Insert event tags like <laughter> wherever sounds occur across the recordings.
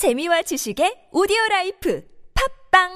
재미와 지식의 오디오 라이프 팝빵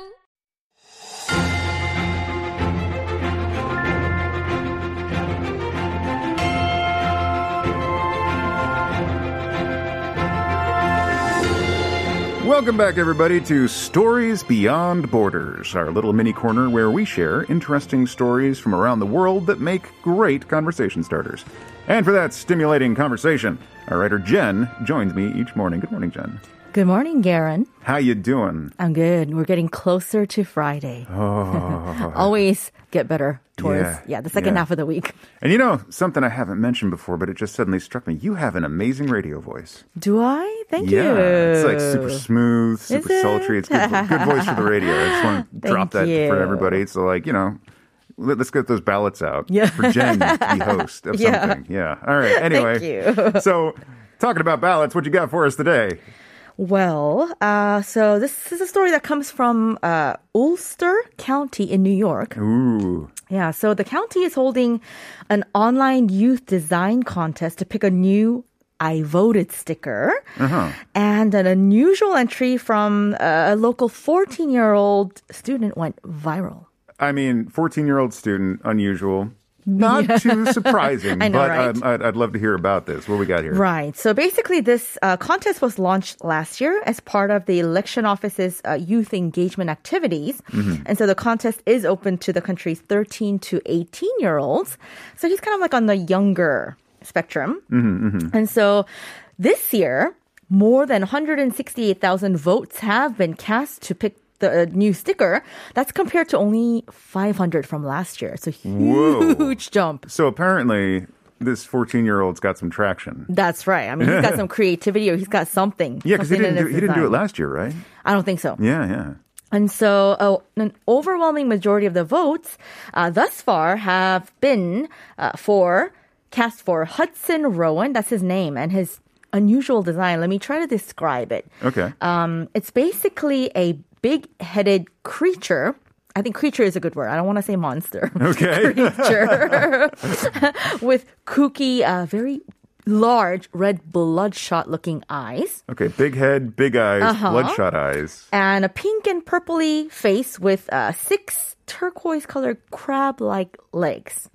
Welcome back, everybody, to Stories Beyond Borders, our little mini corner where we share interesting stories from around the world that make great conversation starters. And for that stimulating conversation, our writer Jen joins me each morning. Good morning, Jen. Good morning, Garen. How you doing? I'm good. We're getting closer to Friday. Oh, <laughs> Always get better towards Yeah, yeah, the second yeah. half of the week. <laughs> and you know something I haven't mentioned before, but it just suddenly struck me. You have an amazing radio voice. Do I? Thank yeah, you. it's like super smooth, super it? sultry. It's good, good voice for the radio. I just want <laughs> to drop that Thank for everybody. So, like, you know, let, us get those ballots out Yeah. for Jen, the host of something. Yeah. All right. Anyway, you. so talking about ballots, what you got for us today? Well, uh, so this is a story that comes from uh, Ulster County in New York. Ooh. Yeah, so the county is holding an online youth design contest to pick a new I voted sticker. Uh-huh. And an unusual entry from a local 14 year old student went viral. I mean, 14 year old student, unusual. Not too surprising, <laughs> know, but right? um, I'd, I'd love to hear about this. What we got here? Right. So basically, this uh, contest was launched last year as part of the election office's uh, youth engagement activities. And so the contest is open to the country's 13 to 18 year olds. So he's kind of like on the younger spectrum. And so this year, more than 168,000 votes have been cast to pick the uh, new sticker. That's compared to only 500 from last year. It's a Whoa. huge jump. So apparently, this 14 year old's got some traction. That's right. I mean, he's got some <laughs> creativity or he's got something. Yeah, because he didn't do, he didn't do it last year, right? I don't think so. Yeah, yeah. And so, uh, an overwhelming majority of the votes uh, thus far have been uh, for cast for Hudson Rowan. That's his name and his unusual design. Let me try to describe it. Okay. Um, it's basically a big-headed creature. I think creature is a good word. I don't want to say monster. <laughs> Okay. creature <laughs> with kooky, uh, very large red bloodshot-looking eyes. Okay, big head, big eyes, Uh-huh. bloodshot eyes. and a pink and purpley face with uh, six turquoise colored crab like legs.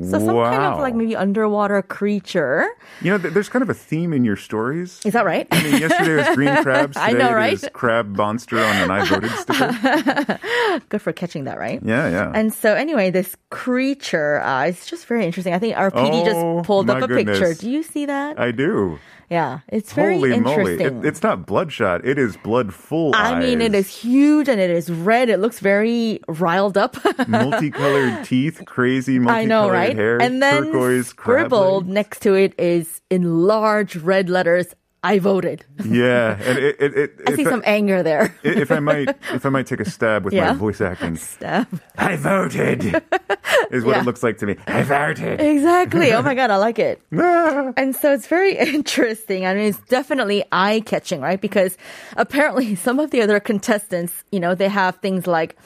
So some kind of like maybe underwater creature. You know, th- there's kind of a theme in your stories. Is that right? I mean, yesterday was green <laughs> crabs. Today I know, right? is crab monster on an I voted sticker. <laughs> Good for catching that, right? Yeah, yeah. And so anyway, this creature uh, is just very interesting. I think our PD Oh, just pulled up a picture. Do you see that? I do. Yeah, it's very Holy moly. interesting. It, it's not bloodshot. It is blood full I mean, it is huge and it is red. It looks very riled up. <laughs> multicolored teeth, crazy multicolored I know, right? hair, and then turquoise scribbled next to it is in large red letters, I voted. Yeah, and it, it, it, <laughs> I see some anger there. <laughs> if I might, if I might take a stab with Yeah. my voice acting, stab. I voted <laughs> is what Yeah. it looks like to me. I voted. Exactly. Oh my God, I like it. Ah. And so it's very interesting. I mean, it's definitely eye catching, right? Because apparently some of the other contestants, you know, they have things like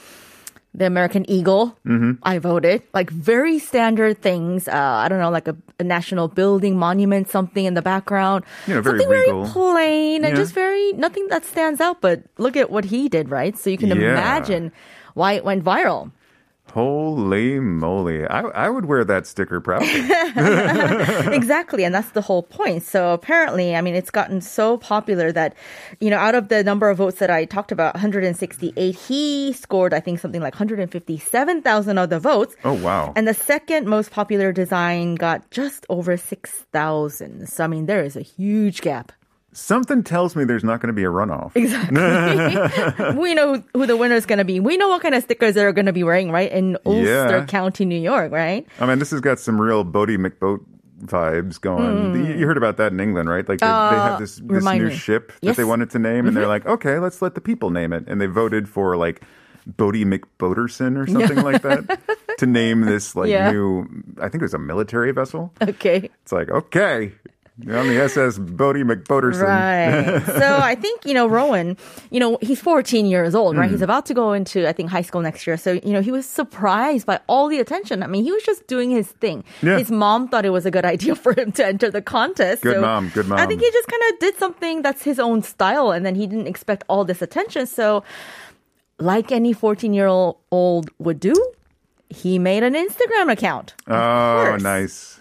the American Eagle. Mm-hmm. I voted. Like very standard things. Uh, I don't know, like a, a national building, monument, something in the background. You know, very something regal. very plain and Yeah. just very, nothing that stands out. But look at what he did, right? So you can Yeah. imagine why it went viral. Holy moly! I I would wear that sticker proudly. <laughs> exactly and that's the whole point so apparently i mean it's gotten so popular that you know out of the number of votes that i talked about 168 he scored i think something like 157000 of the votes Oh wow! and the second most popular design got just over 6000 so i mean there is a huge gap Something tells me there's not going to be a runoff. exactly <laughs> we know who the winner is going to be we know what kind of stickers they're going to be wearing right in ulster Yeah. county new york right I mean, this has got some real Bodie McBoat vibes going. You- You heard about that in England, right? Like they, they have this, this new me. ship that Yes. Mm-hmm. they wanted to name, and they're like, okay, let's let the people name it, and they voted for like Bodie McBoaterson or something like that <laughs> to name this like Yeah. new. I think it was a military vessel. okay It's like okay. On the SS Bodie McBoderson. Right. <laughs> so I think, you know, Rowan, you know, he's 14 years old, right? He's mm. about to go into, I think, high school next year. So, you know, he was surprised by all the attention. I mean, he was just doing his thing. Yeah. His mom thought it was a good <laughs> idea for him to enter the contest. Good so mom, good mom. I think he just kind of did something that's his own style and then he didn't expect all this attention. So, like any 14 year old would do, he made an Instagram account. Oh, nice.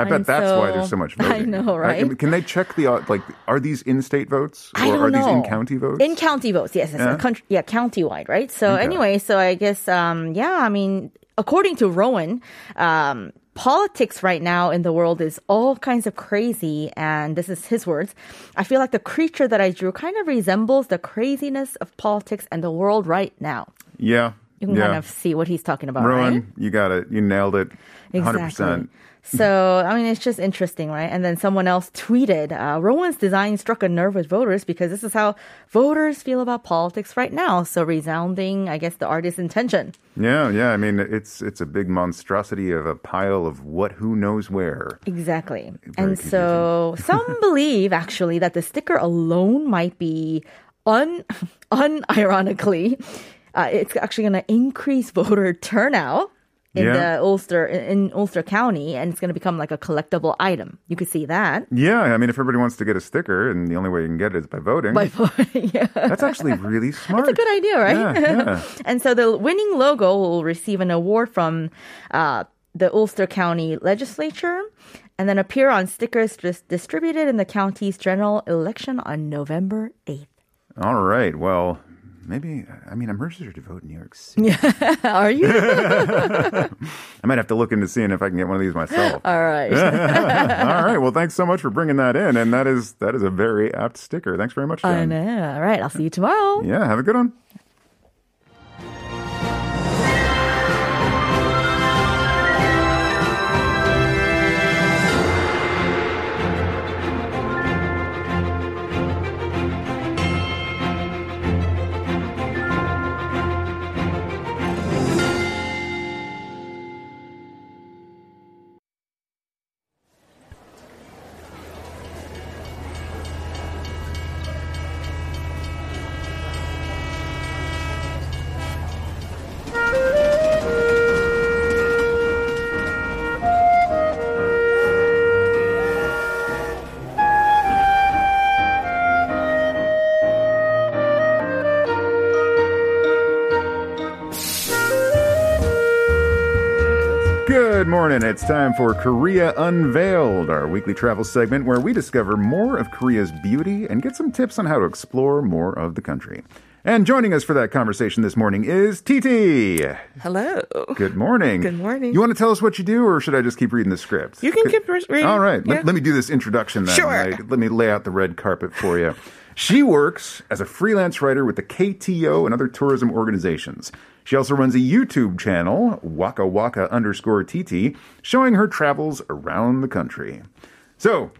I bet And that's why there's so- so much <laughs> I voting. know, right? I- can they check the uh, like? Are these in-state votes or I don't are these in-county votes? In county votes, yes, yes, Yeah? country, yeah, county-wide, right? So Okay. anyway, so I guess, um, yeah, I mean, according to Rowan, um, politics right now in the world is all kinds of crazy, and this is his words. I feel like the creature that I drew kind of resembles the craziness of politics and the world right now. yeah, You can yeah. kind of see what he's talking about, right? Rowan, you got it. You nailed it. Hundred percent. So, I mean, it's just interesting, right? And then someone else tweeted, uh, Rowan's design struck a nerve with voters because this is how voters feel about politics right now. So, resounding, I guess, the artist's intention. Yeah, yeah. I mean, it's it's a big monstrosity of a pile of what who knows where. Exactly. Very and so, <laughs> some believe actually that the sticker alone might be un, <laughs> unironically, uh, it's actually going to increase voter turnout. In Yeah. the Ulster in Ulster County, and it's going to become like a collectible item. You could see that Yeah, I mean, if everybody wants to get a sticker, and the only way you can get it is by voting, by voting. <laughs> yeah. that's actually really <laughs> smart. That's a good idea, right? Yeah, yeah. <laughs> and so the winning logo will receive an award from uh, the Ulster County Legislature and then appear on stickers just distributed in the county's general election on November 8th. All right. Well, maybe. I mean, I'm registered to vote in New York City. <laughs> Are you? <laughs> I might have to look into seeing if I can get one of these myself. All right. <laughs> All right. Well, thanks so much for bringing that in, and that is that is a very apt sticker. Thanks very much, I know. All right. I'll see you tomorrow. Yeah. Have a good one. Good morning. It's time for Korea Unveiled, our weekly travel segment where we discover more of Korea's beauty and get some tips on how to explore more of the country. And joining us for that conversation this morning is TT. Hello. Good morning. Good morning. You want to tell us what you do, or should I just keep reading the script? You can keep reading. All right. Yeah. Let, let me do this introduction then. Sure. Like, let me lay out the red carpet for you. She works as a freelance writer with the KTO and other tourism organizations. She also runs a YouTube channel, Waka Waka underscore TT, showing her travels around the country. So,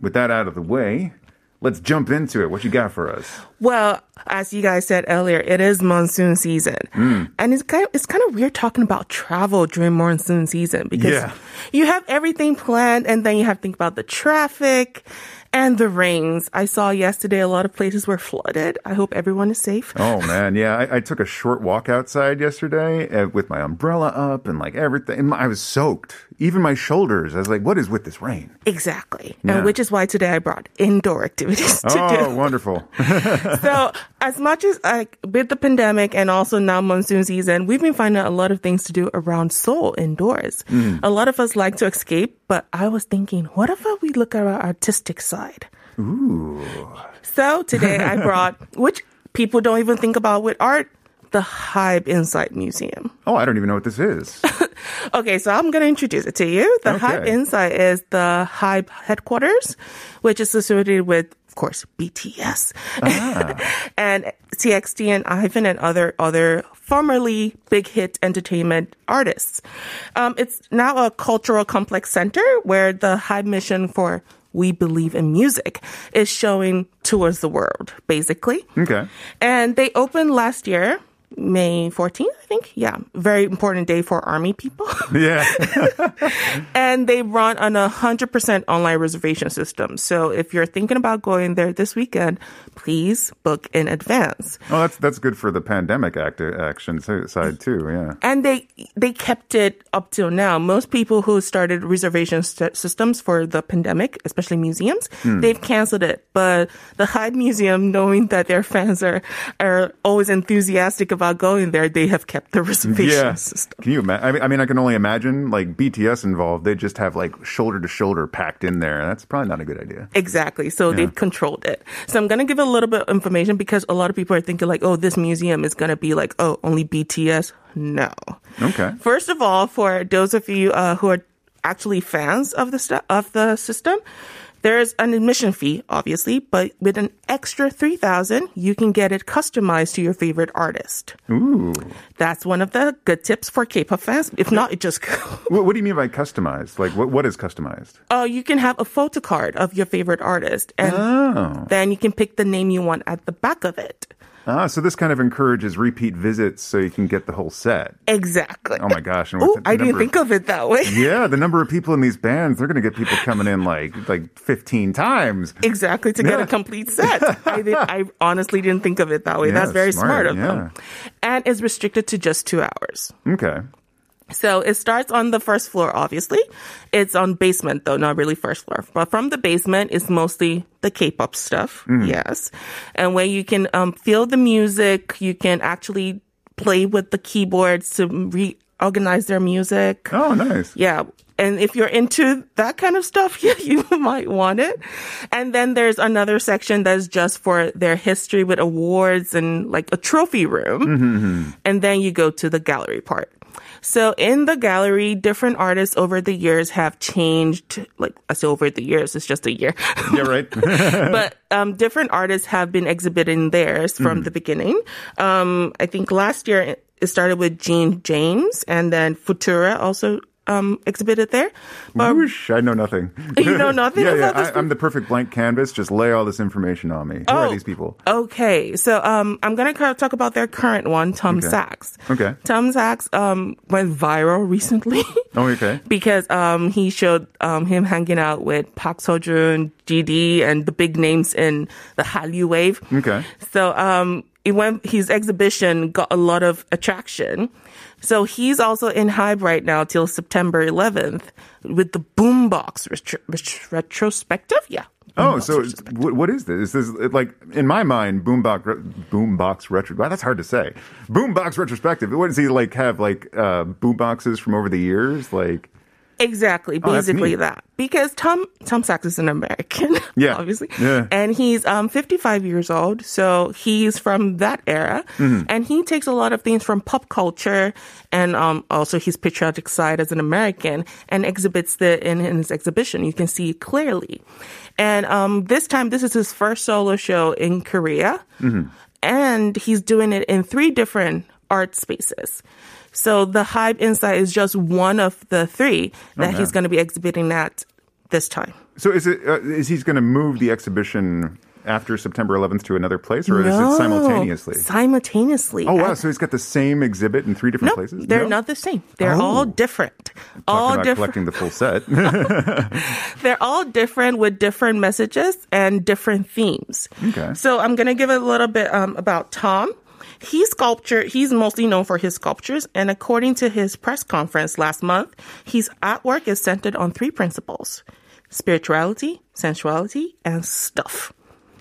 with that out of the way, let's jump into it. What you got for us? Well, as you guys said earlier, it is monsoon season, Mm. and it's kind of it's kind of weird talking about travel during monsoon season because Yeah. you have everything planned, and then you have to think about the traffic and the rains. I saw yesterday a lot of places were flooded. I hope everyone is safe. Oh man, yeah. I, I took a short walk outside yesterday uh, with my umbrella up and like everything. And I was soaked, even my shoulders. I was like, "What is with this rain?" Exactly, Yeah. and which is why today I brought indoor activities to Oh, do. Oh, <laughs> <laughs> wonderful! so as much as like with the pandemic and also now monsoon season, we've been finding a lot of things to do around Seoul indoors. A lot of us like to escape, but I was thinking, what if we look at our artistic side? Ooh, So today I brought, <laughs> which people don't even think about with art, the Hybe Insight Museum. oh, I don't even know what this is. <laughs> Okay, so I'm going to introduce it to you. The Okay. Hybe Insight is the Hybe headquarters, which is associated with, course, BTS <laughs> and TXT and Ivan and other other formerly big hit entertainment artists. Um, it's now a cultural complex center where the Hybe mission for we believe in music is showing towards the world, basically. Okay. And they opened last year May 14th, I think. Yeah, very important day for army people. <laughs> Yeah. <laughs> and they run on a 100% online reservation system. So if you're thinking about going there this weekend, please book in advance. oh, that's that's good for the pandemic act action side too. Yeah. And they they kept it up till now. Most people who started reservation st- systems for the pandemic, especially museums, hmm. they've canceled it. But the Hybe Museum, knowing that their fans are are always enthusiastic about going there, they have kept the <laughs> reservation Yeah. system. Can you imagine? I mean, I mean, I can only imagine like BTS involved. They just have like shoulder to shoulder packed in there. That's probably not a good idea. Exactly. So they've controlled it. So I'm going to give a little bit of information because a lot of people are thinking like, oh, this museum is going to be like, oh, only BTS. No. Okay. First of all, for those of you uh, who are actually fans of the stu- of the system, there's an admission fee, obviously, but with an extra three thousand, you can get it customized to your favorite artist. Ooh. That's one of the good tips for K-pop fans. If not, it just <laughs> What, what do you mean by customized? Like, what what is customized? Oh, you can have a photo card of your favorite artist, and Oh. then you can pick the name you want at the back of it. Ah, so this kind of encourages repeat visits, so you can get the whole set. Exactly. Oh my gosh! and with the I didn't think of it that way. <laughs> Yeah, the number of people in these bands, they're going to get people coming in like like 15 times. Exactly to get Yeah. a complete set. I, did, I <laughs> honestly didn't think of it that way. Yeah, That's very smart, smart, of them. And is restricted to just two hours. Okay. So it starts on the first floor, obviously. It's on basement though, not really first floor. But from the basement it's mostly the K-pop stuff. Mm-hmm. Yes. And where you can um, feel the music, you can actually play with the keyboards to reorganize their music. Oh, nice. Yeah. And if you're into that kind of stuff, <laughs> yeah, you might want it. And then there's another section that's just for their history with awards and like a trophy room. And then you go to the gallery part. So in the gallery, different artists over the years have changed. Like I say, over the years, it's just a year. Yeah, right. <laughs> but <laughs> um, different artists have been exhibiting theirs from the beginning. Um, I think last year it started with Gene James, and then Futura also um, exhibited there. But Whoosh, I know nothing. <laughs> You know nothing <laughs> yeah, yeah. this I, I'm the perfect blank canvas. Just lay all this information on me. Who are Oh. these people? Okay, so um, I'm gonna kind of talk about their current one, Tom Sachs. Okay. Tom Sachs um, went viral <laughs> recently. Oh, okay. because um, he showed um, him hanging out with Park Seo-joon, GD, and the big names in the Hallyu wave. Okay. So um, it went, his exhibition got a lot of attraction. So he's also in Hybe right now till September 11th with the Boombox retro- retrospective. Yeah. Oh, so what, what is this? Is this like in my mind, boombox boombox retro? Wow, that's hard to say. Boombox retrospective. What does he like have like uh, boomboxes from over the years? Like Exactly, Oh, basically that. Because Tom Tom Sachs is an American, <laughs> Yeah, obviously, yeah. and he's um 55 years old, so he's from that era, Mm-hmm. and he takes a lot of things from pop culture and um also his patriotic side as an American, and exhibits the in, in his exhibition. You can see clearly, and um this time this is his first solo show in Korea, Mm-hmm. and he's doing it in three different art spaces. So the Hybe Insight is just one of the three that he's going to be exhibiting at this time. So is it uh, is he's going to move the exhibition after September 11th to another place, or is it simultaneously? Simultaneously. Oh wow! So he's got the same exhibit in three different no, places. they're No? not the same. They're Oh. all different. all Talking about different. collecting the full set. <laughs> <laughs> They're all different with different messages and different themes. Okay. So I'm going to give a little bit um, about Tom. He's sculpture. He's mostly known for his sculptures, and according to his press conference last month, his artwork is centered on three principles: spirituality, sensuality, and stuff.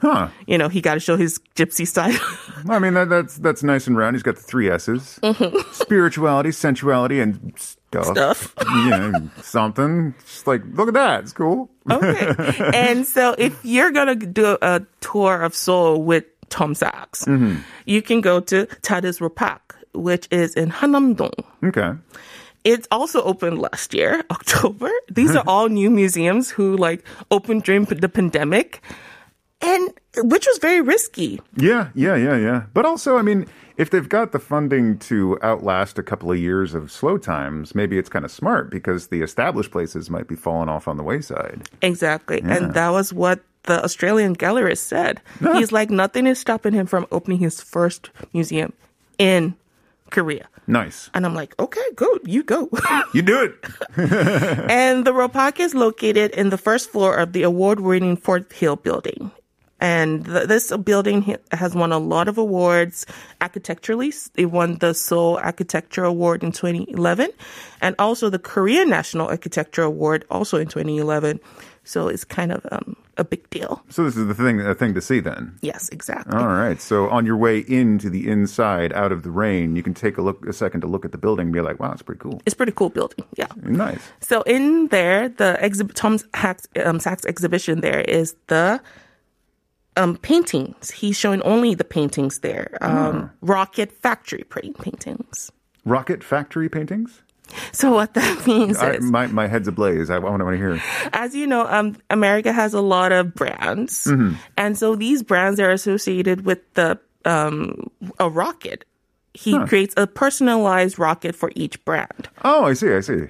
huh? You know, he got to show his gypsy side. <laughs> I mean that, that's that's nice and round. He's got the three S's: mm-hmm. spirituality, sensuality, and stuff. Stuff. <laughs> yeah, something. Just like look at that. It's cool. okay. <laughs> And so if you're going to do a tour of Seoul with Tom Sachs, mm-hmm. you can go to Thaddaeus Ropac, which is in Hannamdong. Okay. It's also opened last year, <laughs> October. These are all new museums who like opened during the pandemic and which was very risky. Yeah, yeah, yeah, yeah. But also, I mean, if they've got the funding to outlast a couple of years of slow times, maybe it's kind of smart because the established places might be falling off on the wayside. Exactly. And that was what the Australian gallerist said. He's like, nothing is stopping him from opening his first museum in Korea. Nice. And I'm like, okay, good, you go. <laughs> You do it. <laughs> and the Ropac is located in the first floor of the award-winning Fort Hill building. And th- this building has won a lot of awards architecturally. It won the Seoul Architecture Award in 2011 and also the Korean National Architecture Award also in 2011. So it's kind of um, a big deal. So this is the thing, a thing to see then. Yes, exactly. All right. So on your way into the inside, out of the rain, you can take a look, a second to look at the building and be like, "Wow, it's pretty cool." It's a pretty cool building. Yeah. Nice. So in there, the exhibit, Tom Sachs, um, Sachs exhibition there is the um, paintings. He's showing only the paintings there. Um, Rocket factory paint- paintings. Rocket factory paintings. So what that <laughs> means I, is, my my head's ablaze. I want to hear. as you know, um, America has a lot of brands, and so these brands are associated with the um, a rocket. He creates a personalized rocket for each brand. Oh, I see. I see.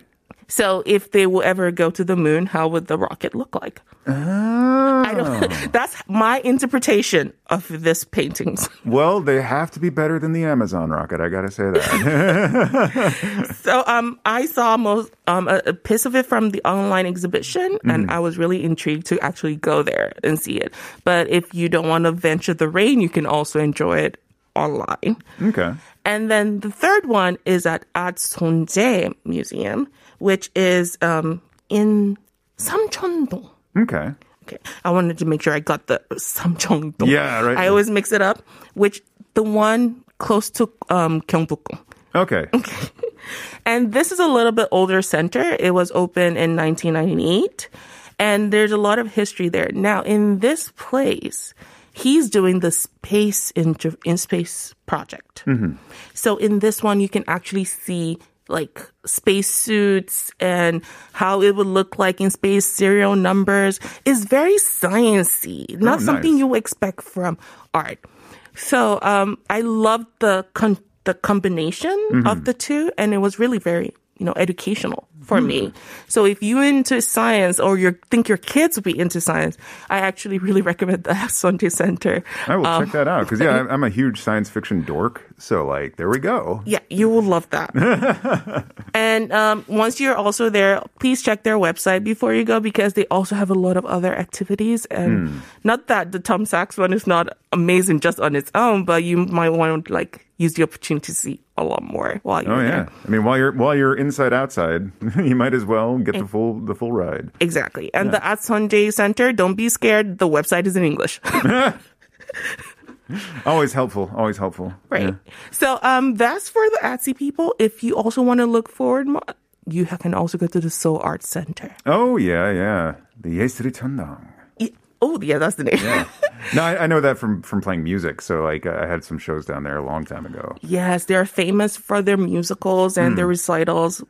So if they will ever go to the moon, how would the rocket look like? I don't, <laughs> that's my interpretation of this paintings. <laughs> Well, they have to be better than the Amazon rocket. I gotta say that. <laughs> So um, I saw most um, a, a piece of it from the online exhibition, and I was really intrigued to actually go there and see it. But if you don't want to venture the rain, you can also enjoy it online. okay. And then the third one is at Art Sonje Museum, which is um, in Samcheongdong. Okay. Okay, I wanted to make sure I got the Samcheongdong. Yeah, right. I always mix it up. Which the one close to um, Gyeongbokgung. Okay. okay. <laughs> And this is a little bit older center. It was open in 1998. And there's a lot of history there. Now, in this place, he's doing the space in, in space project. So in this one, you can actually see like space suits and how it would look like in space serial numbers is very sciencey, not nice. something you expect from art. So um, I loved the con- the combination of the two, and it was really very you know educational for me. So if you into science or you think your kids will be into science, I actually <laughs> really recommend the <laughs> Sonje Center. I will Um, check that out because yeah, <laughs> I'm a huge science fiction dork. So like, there we go. Yeah, you will love that. <laughs> and um, once you're also there, please check their website before you go because they also have a lot of other activities. And not that the Tom Sachs one is not amazing just on its own, but you might want to like use the opportunity to see a lot more while you're Oh yeah. there. I mean, while you're while you're inside outside, <laughs> you might as well get the full the full ride. Exactly. And the Art Sonje Center, don't be scared. The website is in English. <laughs> <laughs> Always helpful. Always helpful. Right. Yeah. So um, that's for the Atsy people. If you also want to look forward, mo- you ha- can also go to the Seoul Arts Center. Oh yeah, yeah. The 예술의 천당. Y- Oh, yeah, that's the name. <laughs> No, I, I know that from from playing music. So like, I had some shows down there a long time ago. yes, they're famous for their musicals and their recitals.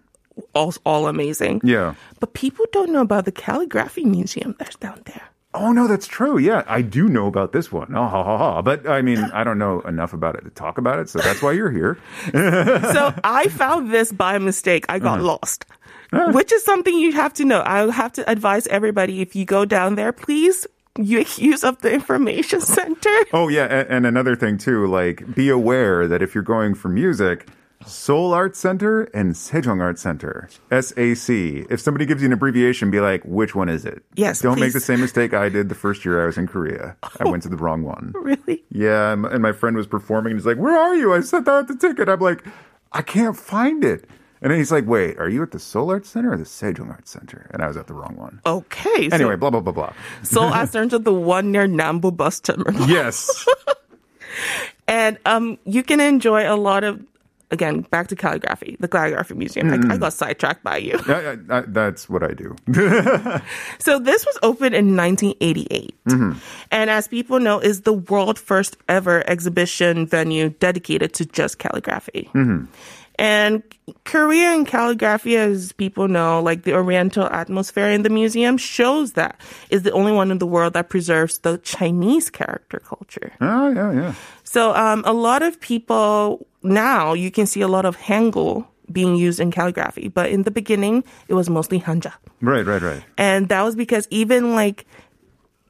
All, all amazing. Yeah. But people don't know about the calligraphy museum that's down there. Oh no, that's true. Yeah, I do know about this one. Oh, ha, ha, ha. But I mean, I don't know enough about it to talk about it. So that's why you're here. <laughs> so I found this by mistake. I got mm-hmm. lost. Which is something you have to know. I have to advise everybody if you go down there, please <laughs> use up the information <laughs> center. Oh yeah, and, and another thing too, like be aware that if you're going for music, Seoul Art Center and Sejong Art Center, SAC. If somebody gives you an abbreviation, be like, which one is it? Yes, Don't make the same mistake I did the first year I was in Korea. I went to the wrong one. <laughs> Really? Yeah, and my friend was performing, and he's like, "Where are you?" I sent out the ticket. I'm like, "I can't find it." And then he's like, "Wait, are you at the Seoul Art Center or the Sejong Art Center?" And I was at the wrong one. Okay. Anyway, blah blah blah blah. <laughs> so, so Art Center, the one near Nambu bus terminal. Yes. <laughs> And um, you can enjoy a lot of, again, back to calligraphy, the calligraphy museum. I, I got sidetracked by you. I, I, that's what I do. <laughs> <laughs> So this was opened in 1988. Mm-hmm. And as people know, is the world first ever exhibition venue dedicated to just calligraphy. Mm-hmm. And Korea and calligraphy, as people know, like the oriental atmosphere in the museum shows that is the only one in the world that preserves the Chinese character culture. Oh yeah, yeah. So um, a lot of people now you can see a lot of Hangul being used in calligraphy, but in the beginning it was mostly Hanja, Right, right, right. and that was because even like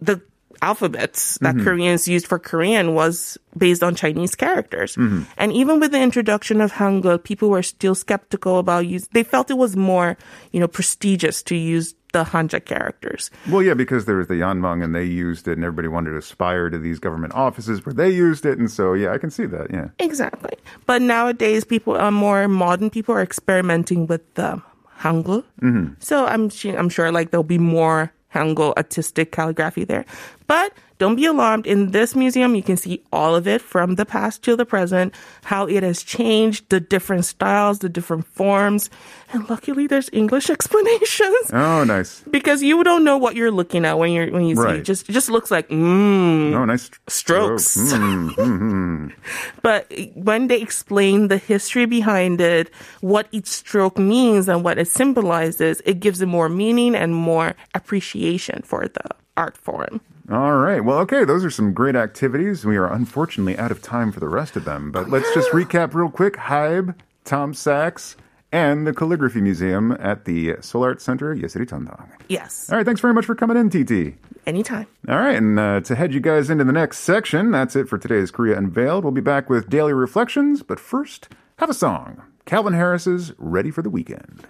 the alphabets that mm-hmm. Koreans used for Korean was based on Chinese characters. Mm-hmm. And even with the introduction of Hangul, people were still skeptical about use. They felt it was more, you know, prestigious to use the Hanja characters. Well, yeah, because there was the yangban and they used it, and everybody wanted to aspire to these government offices where they used it, and so yeah, I can see that. Yeah. Exactly. But nowadays, people are more modern. People are experimenting with the Hangul. Mm-hmm. So I'm I'm sure like there'll be more Hangul artistic calligraphy there. But don't be alarmed. In this museum, you can see all of it from the past to the present, how it has changed, the different styles, the different forms. And luckily, there's English <laughs> explanations. Oh, nice. Because you don't know what you're looking at when you're when you see it. Just it just looks like mmm. Oh, nice Strokes. stroke. Mm, mm, mm. But when they explain the history behind it, what each stroke means and what it symbolizes, it gives it more meaning and more appreciation for the art form. All right. Well, okay. Those are some great activities. We are unfortunately out of time for the rest of them, but let's just recap real quick. Hybe, Tom Sachs, and the Calligraphy Museum at the Seoul Art Center, Yesiri. Yes, All right. Thanks very much for coming in, TT. anytime. All right, and uh, to head you guys into the next section, that's it for today's Korea Unveiled. We'll be back with daily reflections, but first, have a song. Calvin Harris's Ready for the Weekend.